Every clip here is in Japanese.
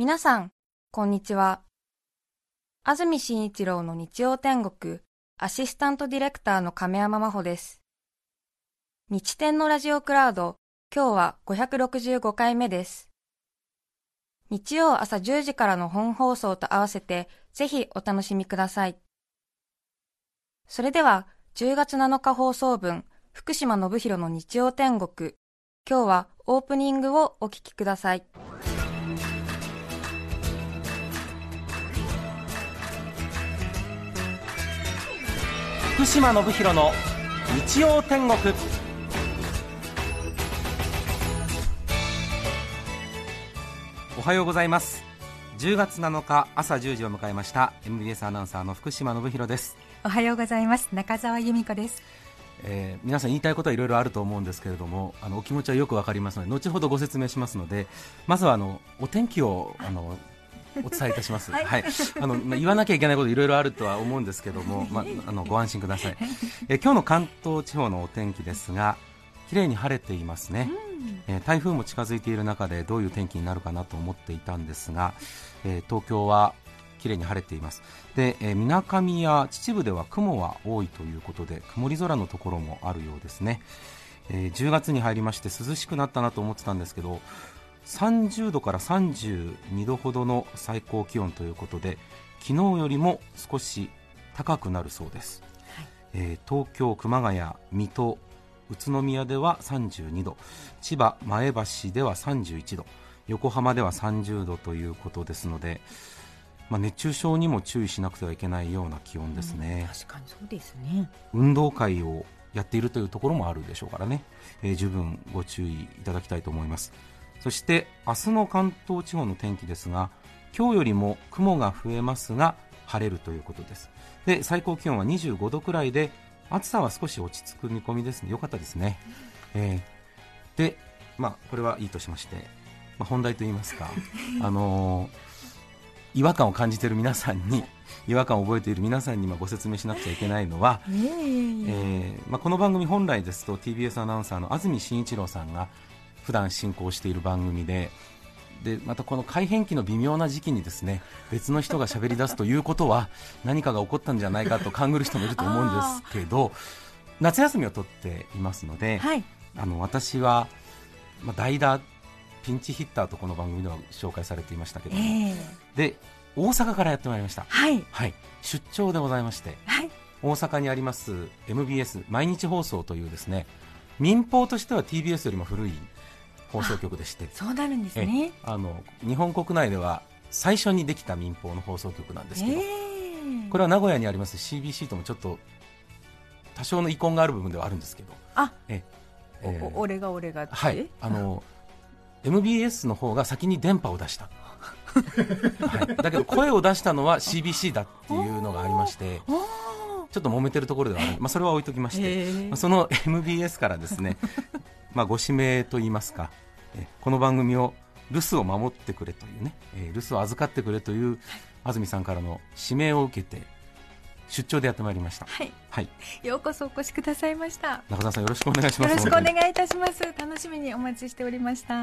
皆さん、こんにちは。安住紳一郎の日曜天国、アシスタントディレクターの亀山真帆です。日天のラジオクラウド、今日は565回目です。日曜朝10時からの本放送と合わせて、ぜひお楽しみください。それでは、10月7日放送分、福島信弘の日曜天国、今日はオープニングをお聞きください。福島信弘の日曜天国。おはようございます。10月7日朝10時を迎えました MBS アナウンサーの福島信弘です、おはようございます。中澤由美子です。えー皆さん言いたいことはいろいろあると思うんですけれどもあのお気持ちはよくわかりますので後ほどご説明しますのでまずはあのお天気をあのお伝えいたします、はい。あのまあ、言わなきゃいけないこといろいろあるとは思うんですけども、まあ、あのご安心ください、えー今日の関東地方のお天気ですが綺麗に晴れていますね、えー台風も近づいている中でどういう天気になるかなと思っていたんですが、えー東京は綺麗に晴れています。でみなかみや秩父では雲は多いということで曇り空のところもあるようですね、えー10月に入りまして涼しくなったなと思ってたんですけど30度から32度ほどの最高気温ということで昨日よりも少し高くなるそうです、えー東京、熊谷、水戸、宇都宮では32度千葉、前橋では31度横浜では30度ということですので、まあ、熱中症にも注意しなくてはいけないような気温ですね、確かにそうですね。運動会をやっているというところもあるでしょうからね、えー十分ご注意いただきたいと思いますそして明日の関東地方の天気ですが今日よりも雲が増えますが晴れるということです。で最高気温は25度くらいで暑さは少し落ち着く見込みですね。よかったですね、えーでまあこれはいいとしまして、まあ、本題といいますか あのー違和感を感じている皆さんに違和感を覚えている皆さんにまあご説明しなくちゃいけないのは、え。ええーまあ、この番組本来ですと TBS アナウンサーの安住紳一郎さんが普段進行している番組ででまたこの改変期の微妙な時期にですね別の人が喋り出すということは何かが起こったんじゃないかと勘ぐる人もいると思うんですけど夏休みを取っていますので、はい。あの私は、まあ、代打ピンチヒッターとこの番組では紹介されていましたけども、ええ。で大阪からやってまいりました、はい。はい、出張でございましてはい。大阪にあります MBS 毎日放送というですね民放としては TBS よりも古い放送局でしてそうなるんですえねあの日本国内では最初にできた民放の放送局なんですけど、ええ。これは名古屋にあります。CBC ともちょっと多少の遺恨がある部分ではあるんですけどあえおえーお俺が俺がって？はい。あの MBS の方が先に電波を出した、はい、だけど声を出したのは CBC だっていうのがありましてちょっと揉めてるところではある、まあ、それは置いときまして、ええ。まあその MBS からですね、まあ、ご指名といいますか、えこの番組を留守を守ってくれというね、えー留守を預かってくれという安住さんからの指名を受けて出張でやってまいりました、はい。はい、ようこそお越しくださいました。中澤さんよろしくお願いします。よろしくお願いいたします。楽しみにお待ちしておりました。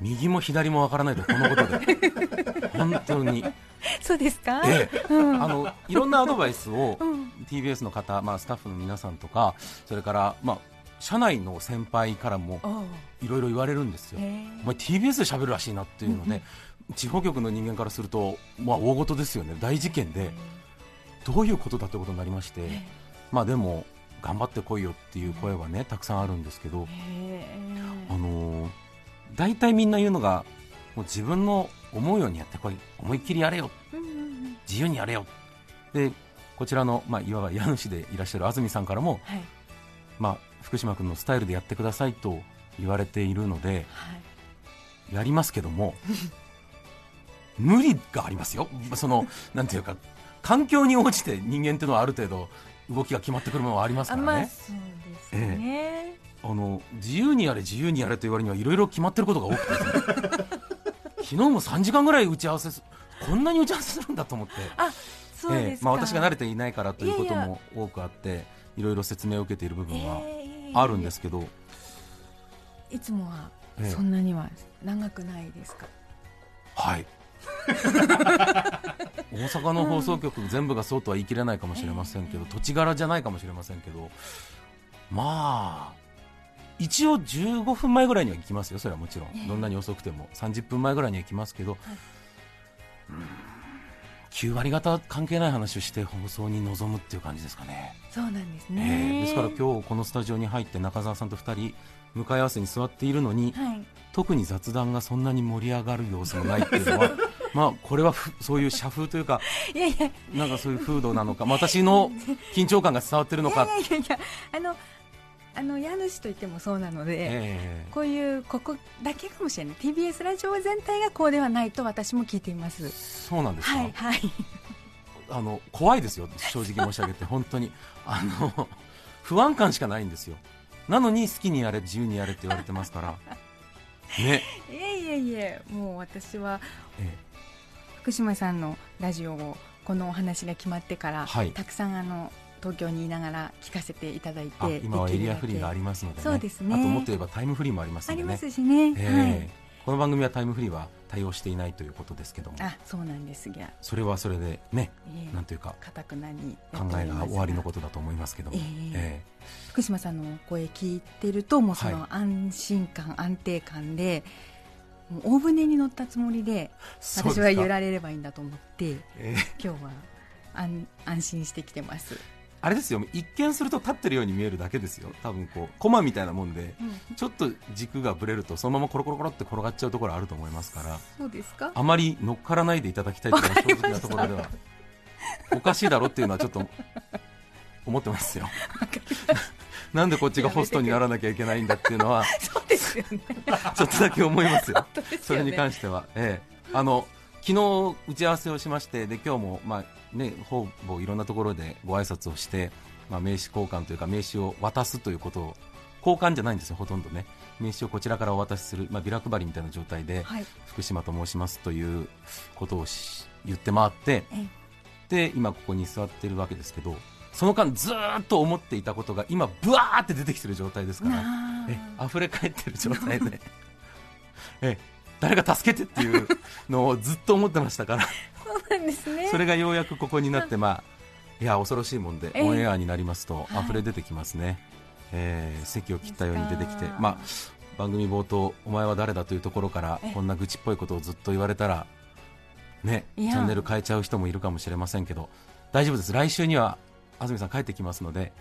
右も左もわからないとこのことで。本当に、そうですか？ええ。うん。あのいろんなアドバイスを うん。TBS の方、まあ、スタッフの皆さんとかそれから、まあ、社内の先輩からもいろいろ言われるんですよ、え。お前 TBS で喋るらしいなっていうので、地方局の人間からすると、まあ、大事ですよね、大事件で、どういうことだということになりまして、えまあでも、頑張ってこいよっていう声はね、たくさんあるんですけど、え。あのー大体みんな言うのが、もう自分の思うようにやってこい、思いっきりやれよ、うんうんうん自由にやれよ、でこちらの、まあ、いわば家主でいらっしゃる安住さんからも、はい。まあ、福島君のスタイルでやってくださいと言われているので、はい。やりますけども 無理がありますよ、そのなんていうか環境に応じて人間っていうのはある程度動きが決まってくるものはありますかあらね、まあそうですね、あの自由にやれ自由にやれと言われるにはいろいろ決まってることが多くてですね。昨日も3時間ぐらい打ち合わせすこんなに打ち合わせするんだと思って、あそうえですか、えまあ、私が慣れていないからということも多くあっていろいろ説明を受けている部分はええあるんですけど、いつもはええ。そんなには長くないですか、はい。大阪の放送局全部がそうとは言い切れないかもしれませんけど、土地柄じゃないかもしれませんけど、まあ、一応15分前ぐらいには行きますよ、それはもちろん、どんなに遅くても。30分前ぐらいには行きますけど、うん。9割方関係ない話をして放送に臨むっていう感じですかね。そうなんですえね。ーですから今日このスタジオに入って中澤さんと2人向かい合わせに座っているのに、はい。特に雑談がそんなに盛り上がる様子もないっていうのは まあこれはふそういう社風というかいやいや、いなんかそういう風土なのか、まあ私の緊張感が伝わってるのか、やいやいやいや、あの、あの家主といってもそうなので。えこういうここだけかもしれない。TBS ラジオ全体がこうではないと私も聞いています。ーそうなんですか、はいはい。あの怖いですよ、正直申し上げて、本当に。あの不安感しかないんですよ、なのに好きにやれ、自由にやれって言われてますから、ね、いえいえいえ。もう私はえ。福島さんのラジオをこのお話が決まってから、はい。たくさんあの東京にいながら聞かせていただいてあ今はエリアフリーがありりますので、ね、そうですね。あともっと言えばタイムフリーもありますありのでね、ますしね、えーこの番組はタイムフリーは対応していないということですけども、はいあそうなんですが。それはそれでね、ええ。なんというか、かたくなにや考えが終わりのことだと思いますけども、ええ。え福島さんの声聞いてるともうそのは安心感、安定感で大船に乗ったつもりで私は揺られればいいんだと思ってえー今日は安安心してきてます、あれですよ一見すると立ってるように見えるだけですよ。多分こうコマみたいなもんでちょっと軸がぶれるとそのままコロコロコロって転がっちゃうところあると思いますからそうですか？あまり乗っからないでいただきたいというのが正直なところではおかしいだろっていうのはちょっと思ってますよ。なんでこっちがホストにならなきゃいけないんだっていうのはそうですよね。ちょっとだけ思いますよね。それに関しては、ええ、あの昨日打ち合わせをしまして、で今日も、まあね、ほぼいろんなところでご挨拶をして、まあ、名刺交換というか名刺を渡すということを交換じゃないんですよ、ほとんどね。名刺をこちらからお渡しする、まあ、ビラ配りみたいな状態で、はい。福島と申しますということをし言って回って、えで今ここに座ってるわけですけど、その間ずーっと思っていたことが今、ぶわーって出てきてる状態ですから。なえ溢れ返ってる状態で。え誰か助けてっていうのをずっと思ってましたからですね。それがようやくここになって、まあ、いや恐ろしいもんで、ええ。オンエアになりますとはい。溢れ出てきますね、えー席を切ったように出てきてまあ、番組冒頭お前は誰だというところからええ。こんな愚痴っぽいことをずっと言われたら、ね、チャンネル変えちゃう人もいるかもしれませんけど大丈夫です、来週には安住さん帰ってきますので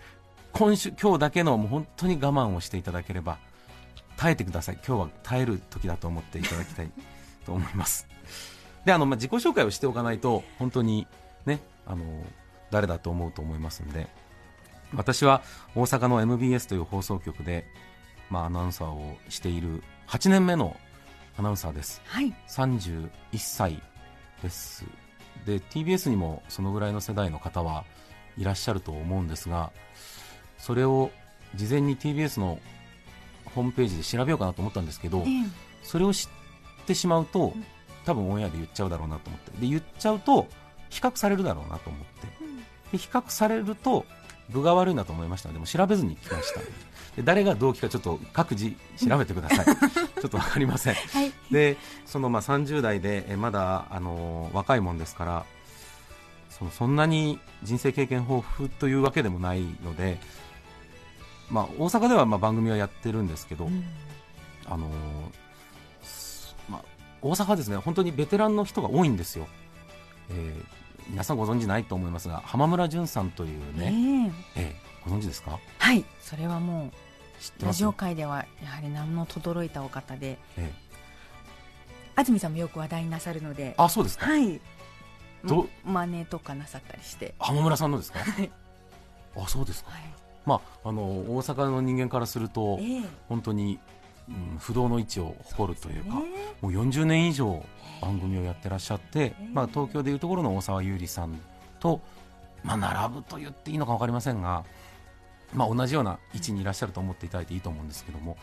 今週今日だけのもう本当に我慢をしていただければ耐えてください、今日は耐える時だと思っていただきたいと思います。であの、まあ、自己紹介をしておかないと本当に、ね、あの誰だと思うと思いますので。私は大阪の MBS という放送局で、まあ、アナウンサーをしている8年目のアナウンサーです。はい。31歳です。で TBS にもそのぐらいの世代の方はいらっしゃると思うんですがそれを事前に TBS のホームページで調べようかなと思ったんですけど、ええ。それを知ってしまうと多分オンエアで言っちゃうだろうなと思って。で言っちゃうと比較されるだろうなと思って。で比較されると分が悪いなと思いました。のでもう調べずに来ました。で誰が同期かちょっと各自調べてください。ちょっと分かりません。はい。でそのまあ30代でえまだ、あのー若いもんですからそのそんなに人生経験豊富というわけでもないので、まあ、大阪ではまあ番組はやってるんですけど、うん。あのー大阪はですね本当にベテランの人が多いんですよ、えー皆さんご存知ないと思いますが浜村淳さんというね、ええ。えーご存知ですか？はい。それはも知ってラジオ界ではやはり名の轟いたお方で。え安住さんもよく話題になさるので。ーあそうですか、はい。ど真似とかなさったりして。浜村さんのですか？はい。あそうですか、はい。まあ、あの大阪の人間からするとええ。本当に、うん、不動の位置を誇るというか、ね。もう40年以上番組をやってらっしゃって、ええまあ、東京でいうところの大沢優里さんと、まあ、並ぶと言っていいのか分かりませんが、まあ、同じような位置にいらっしゃると思っていただいていいと思うんですけども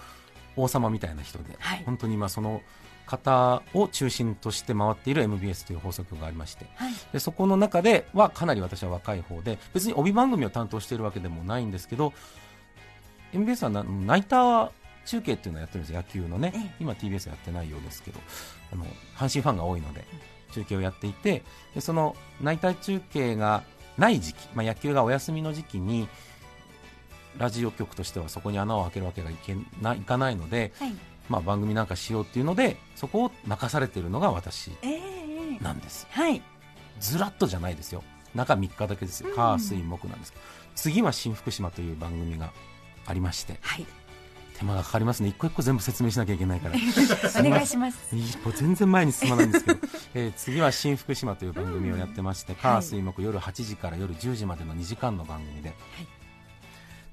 王様みたいな人で、はい。本当にまあその方を中心として回っている MBS という放送局がありましてはい。でそこの中ではかなり私は若い方で別に帯番組を担当しているわけでもないんですけど MBS はなナイター中継っていうのをやってるんですよ野球のね、ええ。今 TBS やってないようですけどあの阪神ファンが多いので中継をやっていてでそのナイター中継がない時期、まあ、野球がお休みの時期にラジオ局としてはそこに穴を開けるわけがいけないかないので、はい。まあ、番組なんかしようっていうのでそこを任されているのが私ええなんです。はい。ずらっとじゃないですよ。中3日だけですよ。うん。火水木なんですけど、次は新福島という番組がありまして。はい手間がかかりますね。一個一個全部説明しなきゃいけないから。お願いします。一歩全然前に進まないんですけど、えー次は新福島という番組をやってまして、火はい水木夜8時から夜10時までの2時間の番組で,、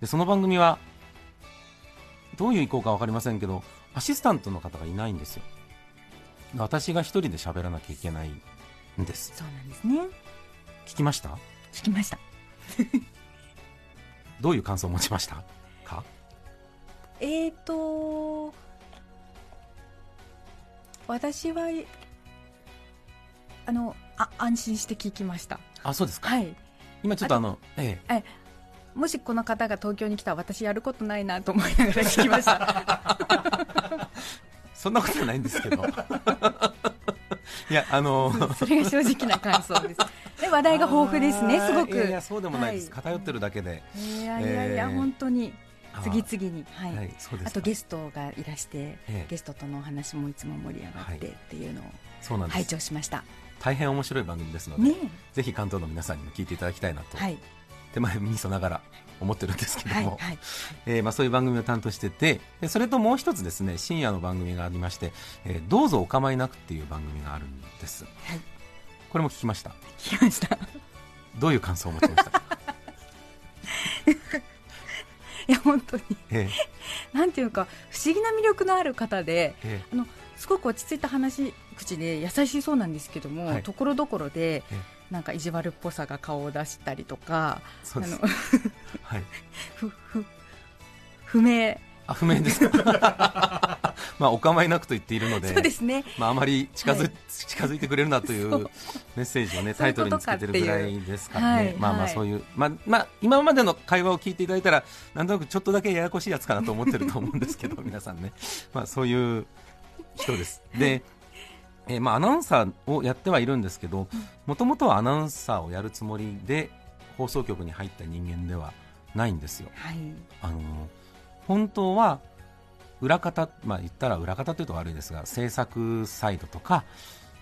でその番組はどういう意向か分かりませんけどアシスタントの方がいないんですよ。私が一人で喋らなきゃいけないんです。そうなんですね。聞きました？聞きました。どういう感想を持ちました？かえーと私はあのあ安心して聞きました。あそうですか。はい。今ちょっとあのええ。もしこの方が東京に来たら私やることないなと思いながら聞きました。そんなことはないんですけど。いやあのそれが正直な感想です。で話題が豊富ですねすごく。いやいやそうでもないです、はい。偏ってるだけで、いやいやいや、えー本当に。あ次々に。はい、はいあとゲストがいらして、ええ。ゲストとのお話もいつも盛り上がってはい。っていうのを拝聴しました。大変面白い番組ですので、ねぜひ関東の皆さんにも聞いていただきたいなと、はい。手前味噌ながら思ってるんですけども、はいはい。えーまあ、そういう番組を担当しててでそれともう一つですね深夜の番組がありまして、えーどうぞお構いなくっていう番組があるんです。はい。これも聞きました？聞きました。どういう感想を持ちました？か、いや本当に。え なんていうか不思議な魅力のある方でーえ。あのすごく落ち着いた話口で優しそうなんですけども、はい。ところどころでえなんか意地悪っぽさが顔を出したりとかあのはい。不明。あ不明ですか？まあお構いなくと言っているのでそうですね。まあ、あまり近づ,、はい。近づいてくれるなというメッセージをねタイトルにつけてるぐらいですからね、はいまあまあはい。そういう、まあまあ、今までの会話を聞いていただいたらなんとなくちょっとだけややこしいやつかなと思ってると思うんですけど 皆さんね、まあ、そういう人です。で、えーまあ、アナウンサーをやってはいるんですけどもともとはアナウンサーをやるつもりで放送局に入った人間ではないんですよ。はい。あの本当は裏方、まあ、言ったら裏方というと悪いですが制作サイドとか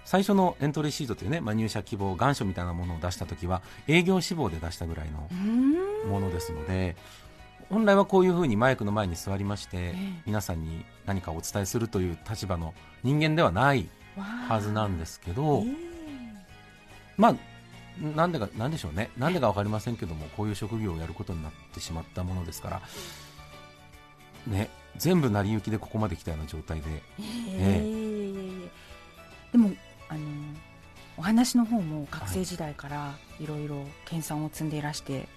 最初のエントリーシートというね、まあ、入社希望願書みたいなものを出したときは営業志望で出したぐらいのものですので本来はこういうふうにマイクの前に座りまして、ええ。皆さんに何かお伝えするという立場の人間ではないはずなんですけど、えまあなんでかなんでしょうね。なんでかわかりませんけどもこういう職業をやることになってしまったものですからね全部成り行きでここまで来たような状態で。ええでもあのお話の方も学生時代からいろいろ研鑽を積んでいらして、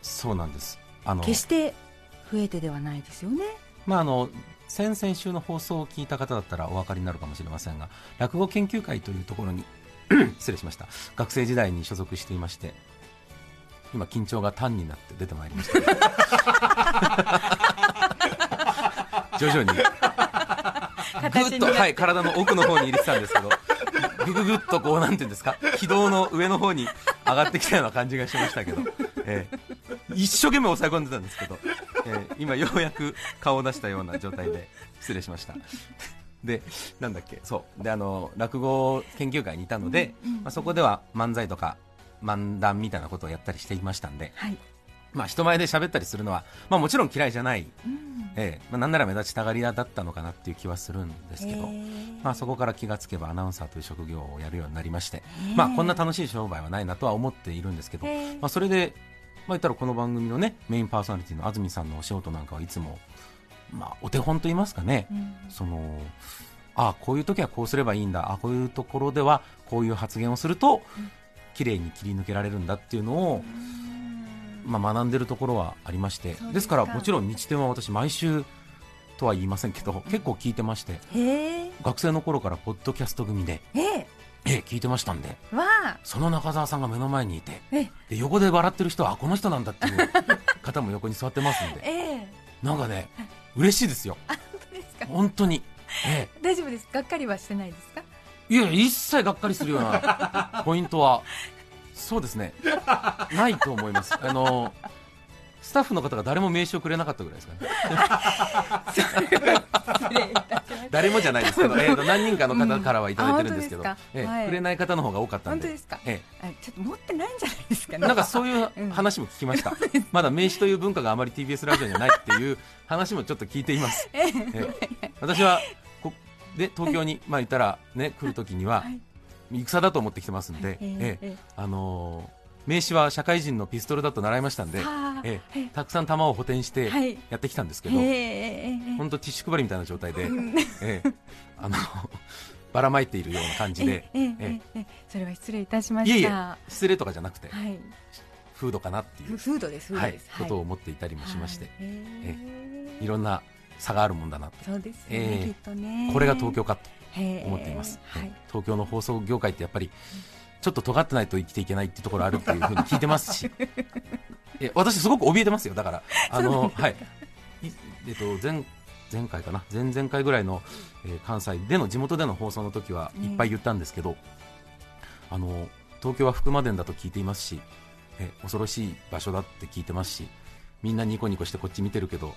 そうなんです。あの決して増えてではないですよね。まああの先々週の放送を聞いた方だったらお分かりになるかもしれませんが落語研究会というところに 失礼しました。学生時代に所属していまして今緊張が単になって出てまいりました徐々に。ぐっと、はい、体の奥の方に入れてたんですけど。ぐぐぐっとこうなんていうんですか？軌道の上の方に上がってきたような感じがしましたけど、ええ。一生懸命抑え込んでたんですけど、ええ。今ようやく顔を出したような状態で失礼しました。でなんだっけ？そう。であの落語研究会にいたので、まあ、そこでは漫才とか漫談みたいなことをやったりしていましたんで、はい、まあ、人前で喋ったりするのは、まあ、もちろん嫌いじゃない、うん。ええ。まあ、なんなら目立ちたがり屋だったのかなっていう気はするんですけど、まあ、そこから気がつけばアナウンサーという職業をやるようになりまして、まあ、こんな楽しい商売はないなとは思っているんですけど、まあ、それで、まあ、言ったらこの番組の、ね、メインパーソナリティの安住さんのお仕事なんかはいつも、まあ、お手本と言いますかね、うん。そのあこういう時はこうすればいいんだ。あこういうところではこういう発言をすると、綺麗に切り抜けられるんだっていうのを、まあ、学んでるところはありましてですか。らもちろん日天は私毎週とは言いませんけど結構聞いてまして学生の頃からポッドキャスト組で、え。聞いてましたんでその中澤さんが目の前にいてえで横で笑ってる人はあこの人なんだっていう 方も横に座ってますんでええ。なんかね嬉しいですよ。本当に、え大丈夫です。がっかりはしてないですか？えいや一切がっかりするようなポイントはそうですね。ないと思います。あのスタッフの方が誰も名刺をくれなかったぐらいですかね。誰もじゃないですけど、えー、と何人かの方からはいただいてるんですけど、うんあえーはい。くれない方の方が多かったんで。本当ですか？えあちょっと持ってないんじゃないですか？ねーなんかそういう話も聞きました、まだ名刺という文化があまり TBS ラジオにはないっていう話もちょっと聞いています、えー私はこで東京に、まあ、いたら、ね、来るときには、はい戦だと思ってきてますんで、えーえあのー名刺は社会人のピストルだと習いましたんで、はあええーたくさん弾を補填してはい。やってきたんですけえど、ええ本当ティッシュ配りみたいな状態で、えーあのばらまいているような感じで、ええええええ。それは失礼いたしました。いえいえ失礼とかじゃなくて、はい。フードかなっていう、フフードです。はいことを思っていたりもしまして、はい。ええ。いろんな差があるもんだなと、そうですね、ええ。きっとね。これが東京かと思っています、はい。東京の放送業界ってやっぱりちょっと尖ってないと生きていけないっていうところあるっていうふうに聞いてますし。え私すごく怯えてますよ。だからあのはい。いえっと前前回かな？前々回ぐらいの、えー関西での地元での放送の時はうんいっぱい言ったんですけど、あの東京は福間伝だと聞いていますしえ恐ろしい場所だって聞いてますしみんなニコニコしてこっち見てるけど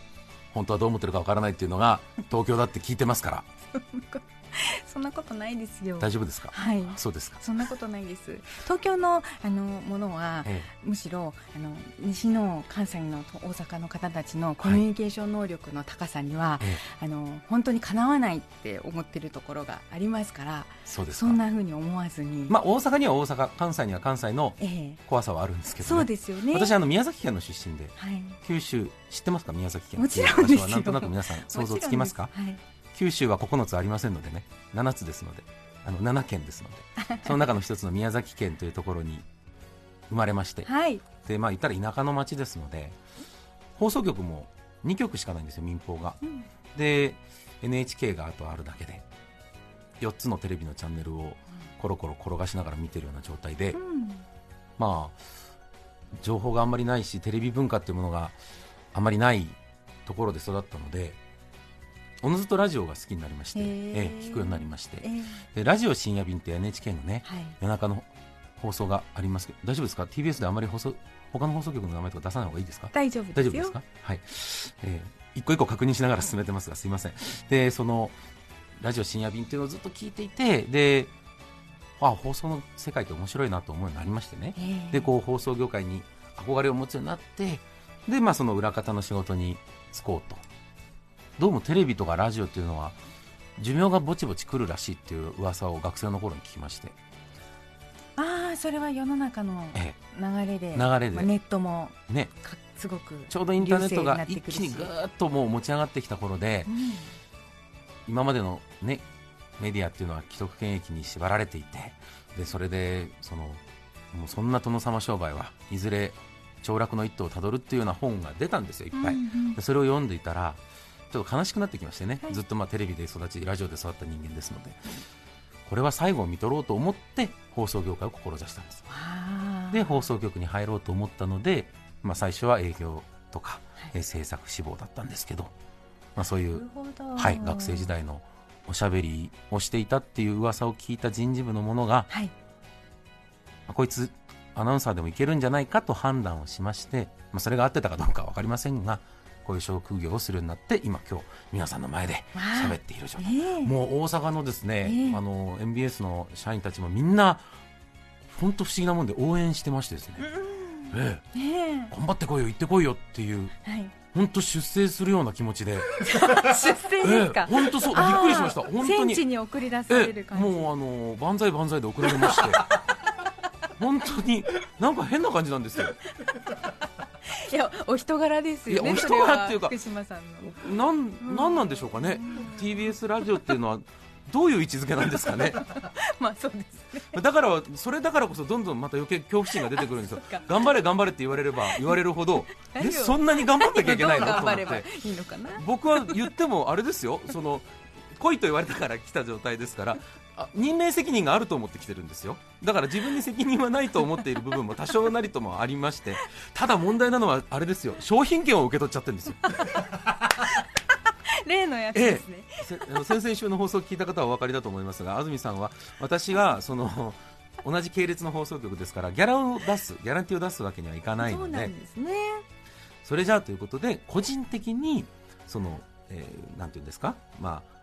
本当はどう思ってるかわからないっていうのが東京だって聞いてますから。そんなことないですよ。大丈夫ですか？はい。そうですか、そんなことないです。東京のあのものは、えむしろあの西の関西の大阪の方たちのコミュニケーション能力の高さには、ええ。あの本当にかなわないって思ってるところがありますからそうですか。そんなふうに思わずに、まあ、大阪には大阪、関西には関西のええ。怖さはあるんですけど、ね、そうですよね。私あの宮崎県の出身ではい、九州知ってますか？宮崎県もちろんですよ。なんとなく皆さん想像つきますか？もちろんです九州は9つありませんのでね。7つですので。あの7県ですので。その中の一つの宮崎県というところに生まれまして、はい、はいでまあ言ったら田舎の町ですので放送局も2局しかないんですよ民放が。うん。で NHK があとあるだけで4つのテレビのチャンネルをコロコロ転がしながら見てるような状態で、うん。まあ、情報があんまりないしテレビ文化っていうものがあんまりないところで育ったのでおのずとラジオが好きになりまして、ええ聞くようになりまして。ええ。でラジオ深夜便って NHK のねはい。夜中の放送がありますけど大丈夫ですか？TBS であんまり放送他の放送局の名前とか出さない方がいいですか？大丈夫ですよ。大丈夫ですか？はい、えー一個一個確認しながら進めてますがすいません。でそのラジオ深夜便っていうのをずっと聞いていてであ放送の世界って面白いなと思うようになりましてね。ええ。でこう放送業界に憧れを持つようになってで、まあ、その裏方の仕事に就こうとどうもテレビとかラジオっていうのは寿命がぼちぼち来るらしいっていう噂を学生の頃に聞きまして、ああそれは世の中のえ流れで流れでまあ、ネットもえね、かすごくちょうどインターネットが一気にぐーっともう持ち上がってきた頃でうん。今までの、ね、メディアっていうのは既得権益に縛られていてでそれでそのもうそんな殿様商売はいずれ凋落の一途をたどるっていうような本が出たんですよいっぱい、うんうん。でそれを読んでいたらちょっと悲しくなってきましてね、はい。ずっとまあテレビで育ちラジオで育った人間ですのでこれは最後を見とろうと思って放送業界を志したんです。で放送局に入ろうと思ったので、まあ、最初は営業とか、はい。えー制作志望だったんですけど、まあ、そういなうはい、学生時代のおしゃべりをしていたっていう噂を聞いた人事部の者が、はい。まあこいつアナウンサーでもいけるんじゃないかと判断をしまして、まあ、それが合ってたかどうかは分かりませんがこういう職業をするようになって今今日皆さんの前で喋っている状態。ええ。もう大阪のですね、ええ。あの MBS の社員たちもみんな本当不思議なもんで応援してましてですね、ええ。ね頑張ってこいよ行ってこいよっていうえはい。本当出世するような気持ちで、出世ですか、ええ。本当そう。びっくりしました。本当に。戦地に送り出されえる感じ、もうあの万歳万歳で送られまして。本当になんか変な感じなんですよ いやお人柄ですよねいやお人柄っていうか福島さんの。なんなんなんでしょうかね。TBS ラジオっていうのはどういう位置づけなんですかね。まあそうですね。だからそれだからこそどんどんまた余計恐怖心が出てくるんですよ。頑張れ頑張れって言われれば言われるほど。えそんなに頑張んなきゃいけないの？と思っ頑張ればいていのかな？僕は言ってもあれですよ。その来いと言われたから来た状態ですからあ任命責任があると思ってきてるんですよ。だから自分に責任はないと思っている部分も多少なりともありましてただ問題なのはあれですよ。商品券を受け取っちゃってるんですよ。例のやつですね、せあの先々週の放送を聞いた方はお分かりだと思いますが安住さんは私がその同じ系列の放送局ですからギャラを出すギャランティーを出すわけにはいかないそうなのでんですね。それじゃあということで個人的にその、えーなんていうんですか？まあ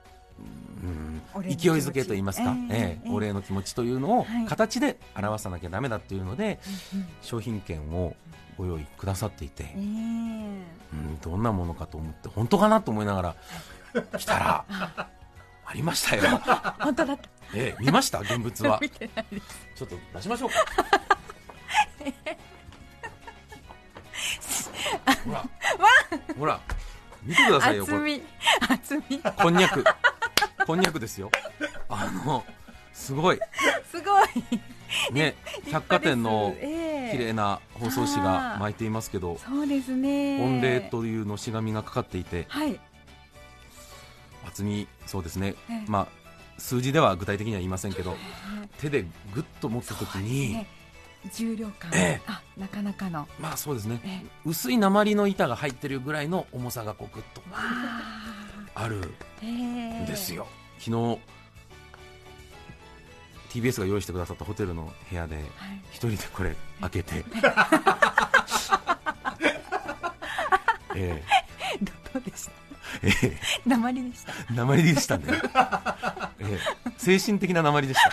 勢いづけといいますか、ええお礼の気持ちというのをはい。形で表さなきゃだめだっていうので、うん商品券をご用意くださっていて、うんうん、どんなものかと思って本当かなと思いながら 来たらありましたよ、本当だった。ええ見ました？現物は。ちょっと出しましょうか。ほらほら見てくださいよこれ。厚み厚み。こんにゃくこんにゃくですよ。あのすごい。すごい。ね百貨店のええ。綺麗な包装紙が巻いていますけどそうですね。御礼というのし紙がかかっていてはい。厚みそうですね。ええ。まあ数字では具体的には言いませんけど手でぐっと持った時に、ね。重量感、ええ。あなかなかの。まあそうですね。ええ。薄い鉛の板が入ってるぐらいの重さがこうぐっとああるんですよ、昨日 TBS が用意してくださったホテルの部屋ではい。一人でこれ開けて。えどどうでした？ええ。鉛でした。え鉛でしたね、ええ。精神的な鉛でした、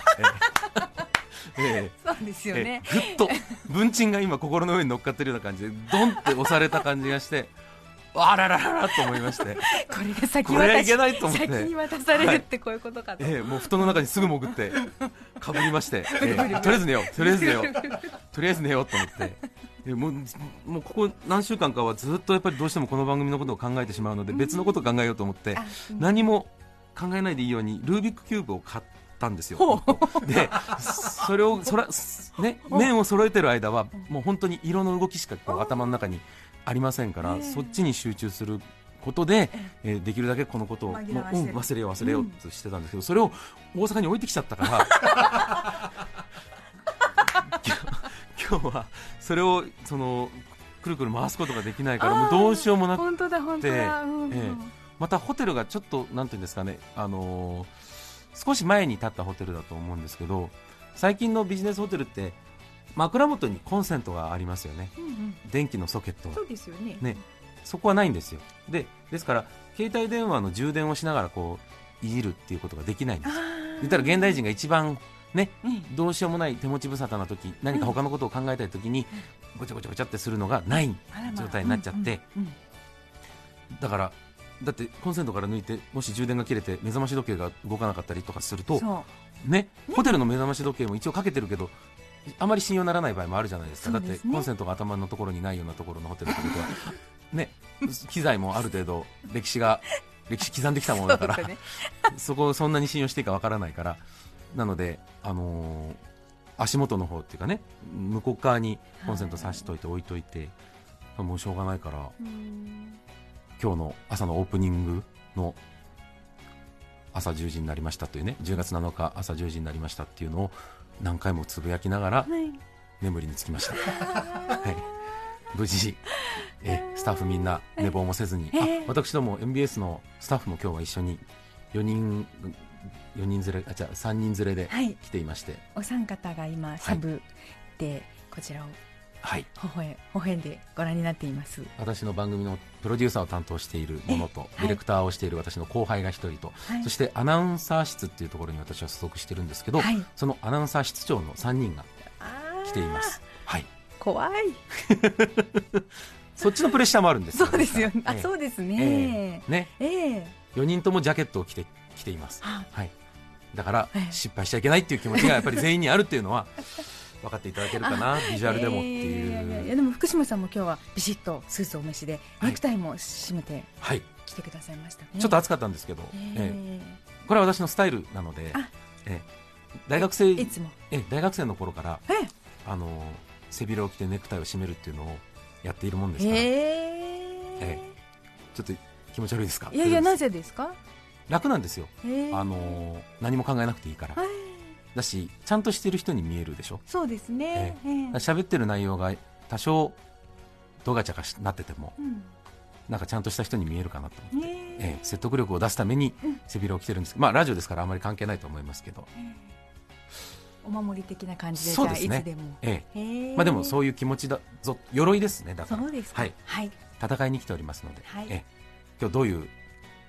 ええ。ええ。そうですよね。え。ぐっと文鎮が今心の上に乗っかってるような感じでドンって押された感じがしてあららららと思いまして、これが先渡し先に渡されるってこういうことかと、ええもう布団の中にすぐ潜ってかぶりまして、ええとりあえず寝よう。とりあえず寝よう。とりあえず寝ようと思って。えもうもうここ何週間かはずっとやっぱりどうしてもこの番組のことを考えてしまうので別のことを考えようと思ってあうん。何も考えないでいいようにルービックキューブを買ったんですよ。ほでそれをそら、ね、面を揃えてる間はもう本当に色の動きしかこう頭の中にありませんから、ええ。そっちに集中することで、えーできるだけこのことをもううん忘れよう忘れようとしてたんですけど、それを大阪に置いてきちゃったから 今日はそれをそのくるくる回すことができないからもうどうしようもなく本当だ本当だ、うんうん。ええ。またホテルがちょっとなんていうんですかね、あのー少し前に建ったホテルだと思うんですけど最近のビジネスホテルって枕元にコンセントがありますよね。うんうん。電気のソケットがそうですよね。ね。そこはないんですよ。でですから携帯電話の充電をしながらこういじるっていうことができないんです。言ったら現代人が一番ねうん。どうしようもない手持ち無沙汰な時何か他のことを考えたい時にごちゃごちゃごちゃってするのがない状態になっちゃって。うんうんだからだってコンセントから抜いてもし充電が切れて目覚まし時計が動かなかったりとかするとそう。ね。ホテルの目覚まし時計も一応かけてるけどあまり信用ならない場合もあるじゃないですか。ね。だってコンセントが頭のところにないようなところのホテルってことは ね機材もある程度歴史が歴史刻んできたものだから そこをそんなに信用していいかわからないからなので、あのー足元の方っていうかね向こう側にコンセント挿しといて置いといて、もうしょうがないからうん。今日の朝のオープニングの朝10時になりましたというね10月7日朝10時になりましたっていうのを何回もつぶやきながらはい。眠りにつきました、はい、無事えスタッフみんな寝坊もせずに、えあ私ども MBS のスタッフも今日は一緒に4人4人連れあじゃあ3人連れではい。来ていまして。お三方が今サブでこちらをはい。微笑微笑んでご覧になっています。私の番組のプロデューサーを担当しているものと、えディレクターをしている私の後輩が一人と、はい。そしてアナウンサー室っていうところに私は所属してるんですけど、はい。そのアナウンサー室長の3人が来ています。はい。怖い。そっちのプレッシャーもあるんですそうですよね。あええ。そうですえね。えね、ええ。4人ともジャケットを着て着ています。ははい。だからええ。失敗しちゃいけないっていう気持ちがやっぱり全員にあるっていうのは分かっていただけるかな、ビジュアルでもっていやいやいやでも福島さんも今日はビシッとスーツお召しではい。ネクタイも締めてはい。来てくださいましたね。ちょっと暑かったんですけど、えええこれは私のスタイルなのであ、ええ大学生えいつも。ええ大学生の頃からえあの背広を着てネクタイを締めるっていうのをやっているもんですから、ええ。ちょっと気持ち悪いですか？いやいやなぜですか？楽なんですよ、ええあの何も考えなくていいから、はいだしちゃんとしてる人に見えるでしょ？そうですね。ええ。え喋ってる内容が多少どがちゃかしなっててもうん。なんかちゃんとした人に見えるかなと思って、ねえ。え説得力を出すために背広を着てるんです。けど、まあラジオですからあまり関係ないと思いますけど、お守り的な感じでそうですね。でも。ええ。まあでもそういう気持ちだぞ鎧ですねだから。そうですか。はい。はい。戦いに来ておりますので、はい。ええ。今日どういう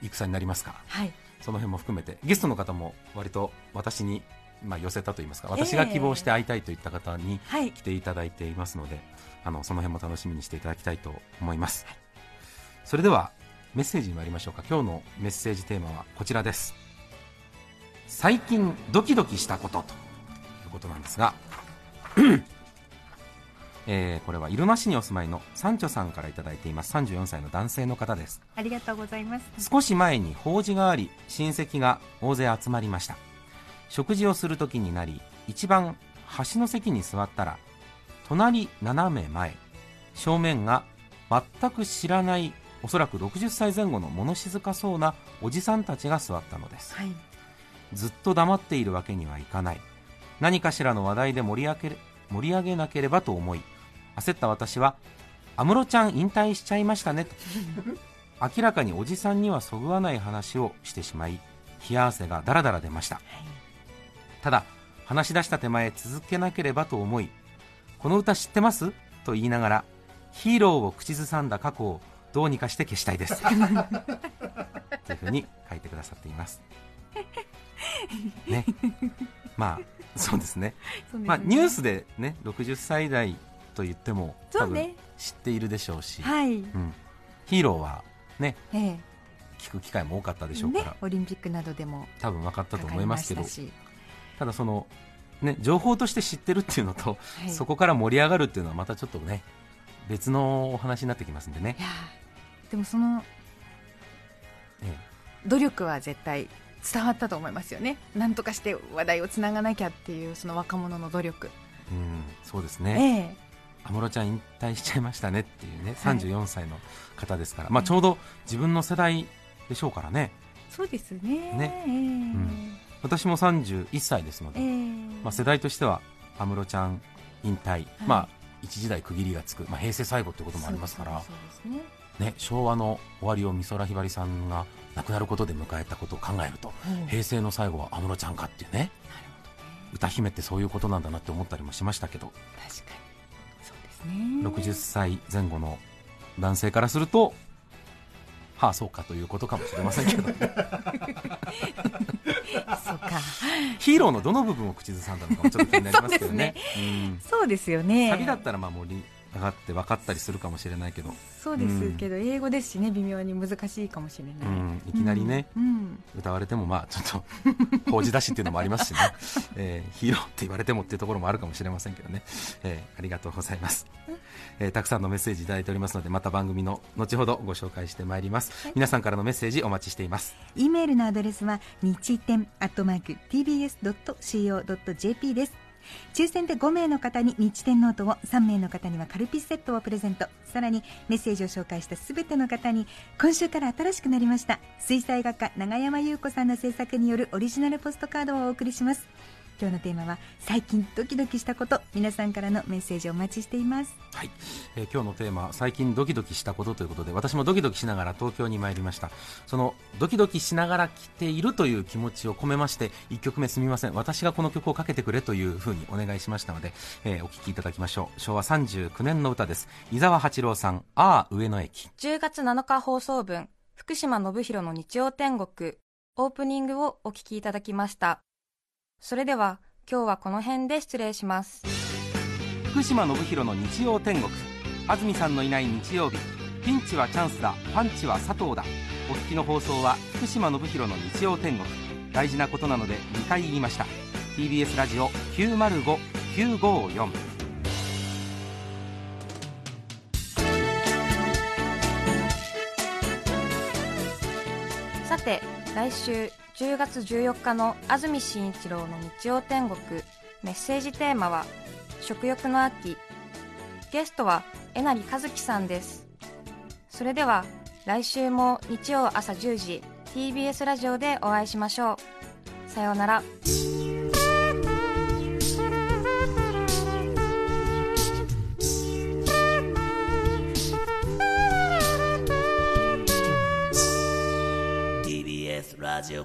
戦になりますか？はい。その辺も含めてゲストの方も割と私に、まあ、寄せたといいますか私が希望して会いたいといった方にはい。来ていただいていますのであのその辺も楽しみにしていただきたいと思います、それではメッセージに参りましょうか。今日のメッセージテーマはこちらです。最近ドキドキしたことということなんですが えーこれは入間市にお住まいのサンチョさんからいただいています。34歳の男性の方です。ありがとうございます。少し前に法事があり親戚が大勢集まりました食事をする時になり一番端の席に座ったら隣斜め前正面が全く知らないおそらく60歳前後の物静かそうなおじさんたちが座ったのです。はい。ずっと黙っているわけにはいかない。何かしらの話題で盛り上げ盛り上げなければと思い焦った私は「安室ちゃん引退しちゃいましたね」と。明らかにおじさんにはそぐわない話をしてしまい冷や汗がだらだら出ましたただ話し出した手前続けなければと思いこの歌知ってます？と言いながらヒーローを口ずさんだ過去をどうにかして消したいです。というふうに書いてくださっています。ね。まあそうですね。ね。まあ、ニュースでね60歳代と言っても多分知っているでしょうしはい。うん、ヒーローはねええ。聞く機会も多かったでしょうから、ねオリンピックなどでも多分分かったと思いますけどたただその、ね、情報として知ってるっていうのと、しはい。そこから盛り上がるっていうのはまたちょっとね別のお話になってきますんでね。でもそのえ努力は絶対伝わったと思いますよね。なんとかして話題をつながなきゃっていうその若者の努力。えうん、そうですえね。え安室ちゃん引退しちゃいましたねっていうねはい。34歳の方ですから、まあ、ちょうど自分の世代でしょうからね。そうですね。ね。ええ。ん私も31歳ですので、ええ。まあ、世代としては安室ちゃん引退、まあ、一時代区切りがつく、まあ、平成最後ということもありますからね。ね、昭和の終わりを美空ひばりさんが亡くなることで迎えたことを考えるとうん。平成の最後は安室ちゃんかっていうね歌姫ってそういうことなんだなって思ったりもしましたけど。確かに。そうですね。60歳前後の男性からするとはあそうかということかもしれませんけど。そうか。ヒーローのどの部分を口ずさんだのかもちょっと気になりますけどね。うん。そうですよね。サビだったらまあ盛り上がって分かったりするかもしれないけど、そうですけど、英語ですしね微妙に難しいかもしれない、うん、いきなりね、うん。うん。歌われてもまあちょっと法事だしっていうのもありますしね、えーヒーローって言われてもっていうところもあるかもしれませんけどね、えーありがとうございます、えーたくさんのメッセージいただいておりますのでまた番組の後ほどご紹介してまいります、皆さんからのメッセージお待ちしています。E メールのアドレスは日天アットマーク tbs.co.jp です。抽選で5名の方に日天ノートを3名の方にはカルピスセットをプレゼント。さらにメッセージを紹介したすべての方に今週から新しくなりました水彩画家永山裕子さんの制作によるオリジナルポストカードをお送りします今日のテーマは最近ドキドキしたこと皆さんからのメッセージをお待ちしています。はい、えー今日のテーマ最近ドキドキしたことということで私もドキドキしながら東京に参りました。そのドキドキしながら来ているという気持ちを込めまして1曲目すみません。私がこの曲をかけてくれというふうにお願いしましたので、えーお聴きいただきましょう。昭和39年の歌です。伊沢八郎さん「ああ上野駅。10月7日放送分福島信弘の日曜天国。オープニングをお聞きいただきましたそれでは今日はこの辺で失礼します」福島信弘の日曜天国。安住さんのいない日曜日。ピンチはチャンスだ。パンチは佐藤だ。お聞きの放送は福島信弘の日曜天国。大事なことなので2回言いました。TBS ラジオ905954さて来週10月14日の安住紳一郎の日曜天国。メッセージテーマは食欲の秋。ゲストはえなりかずきさんです。それでは来週も日曜朝10時 TBS ラジオでお会いしましょう。さようなら「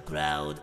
crowd.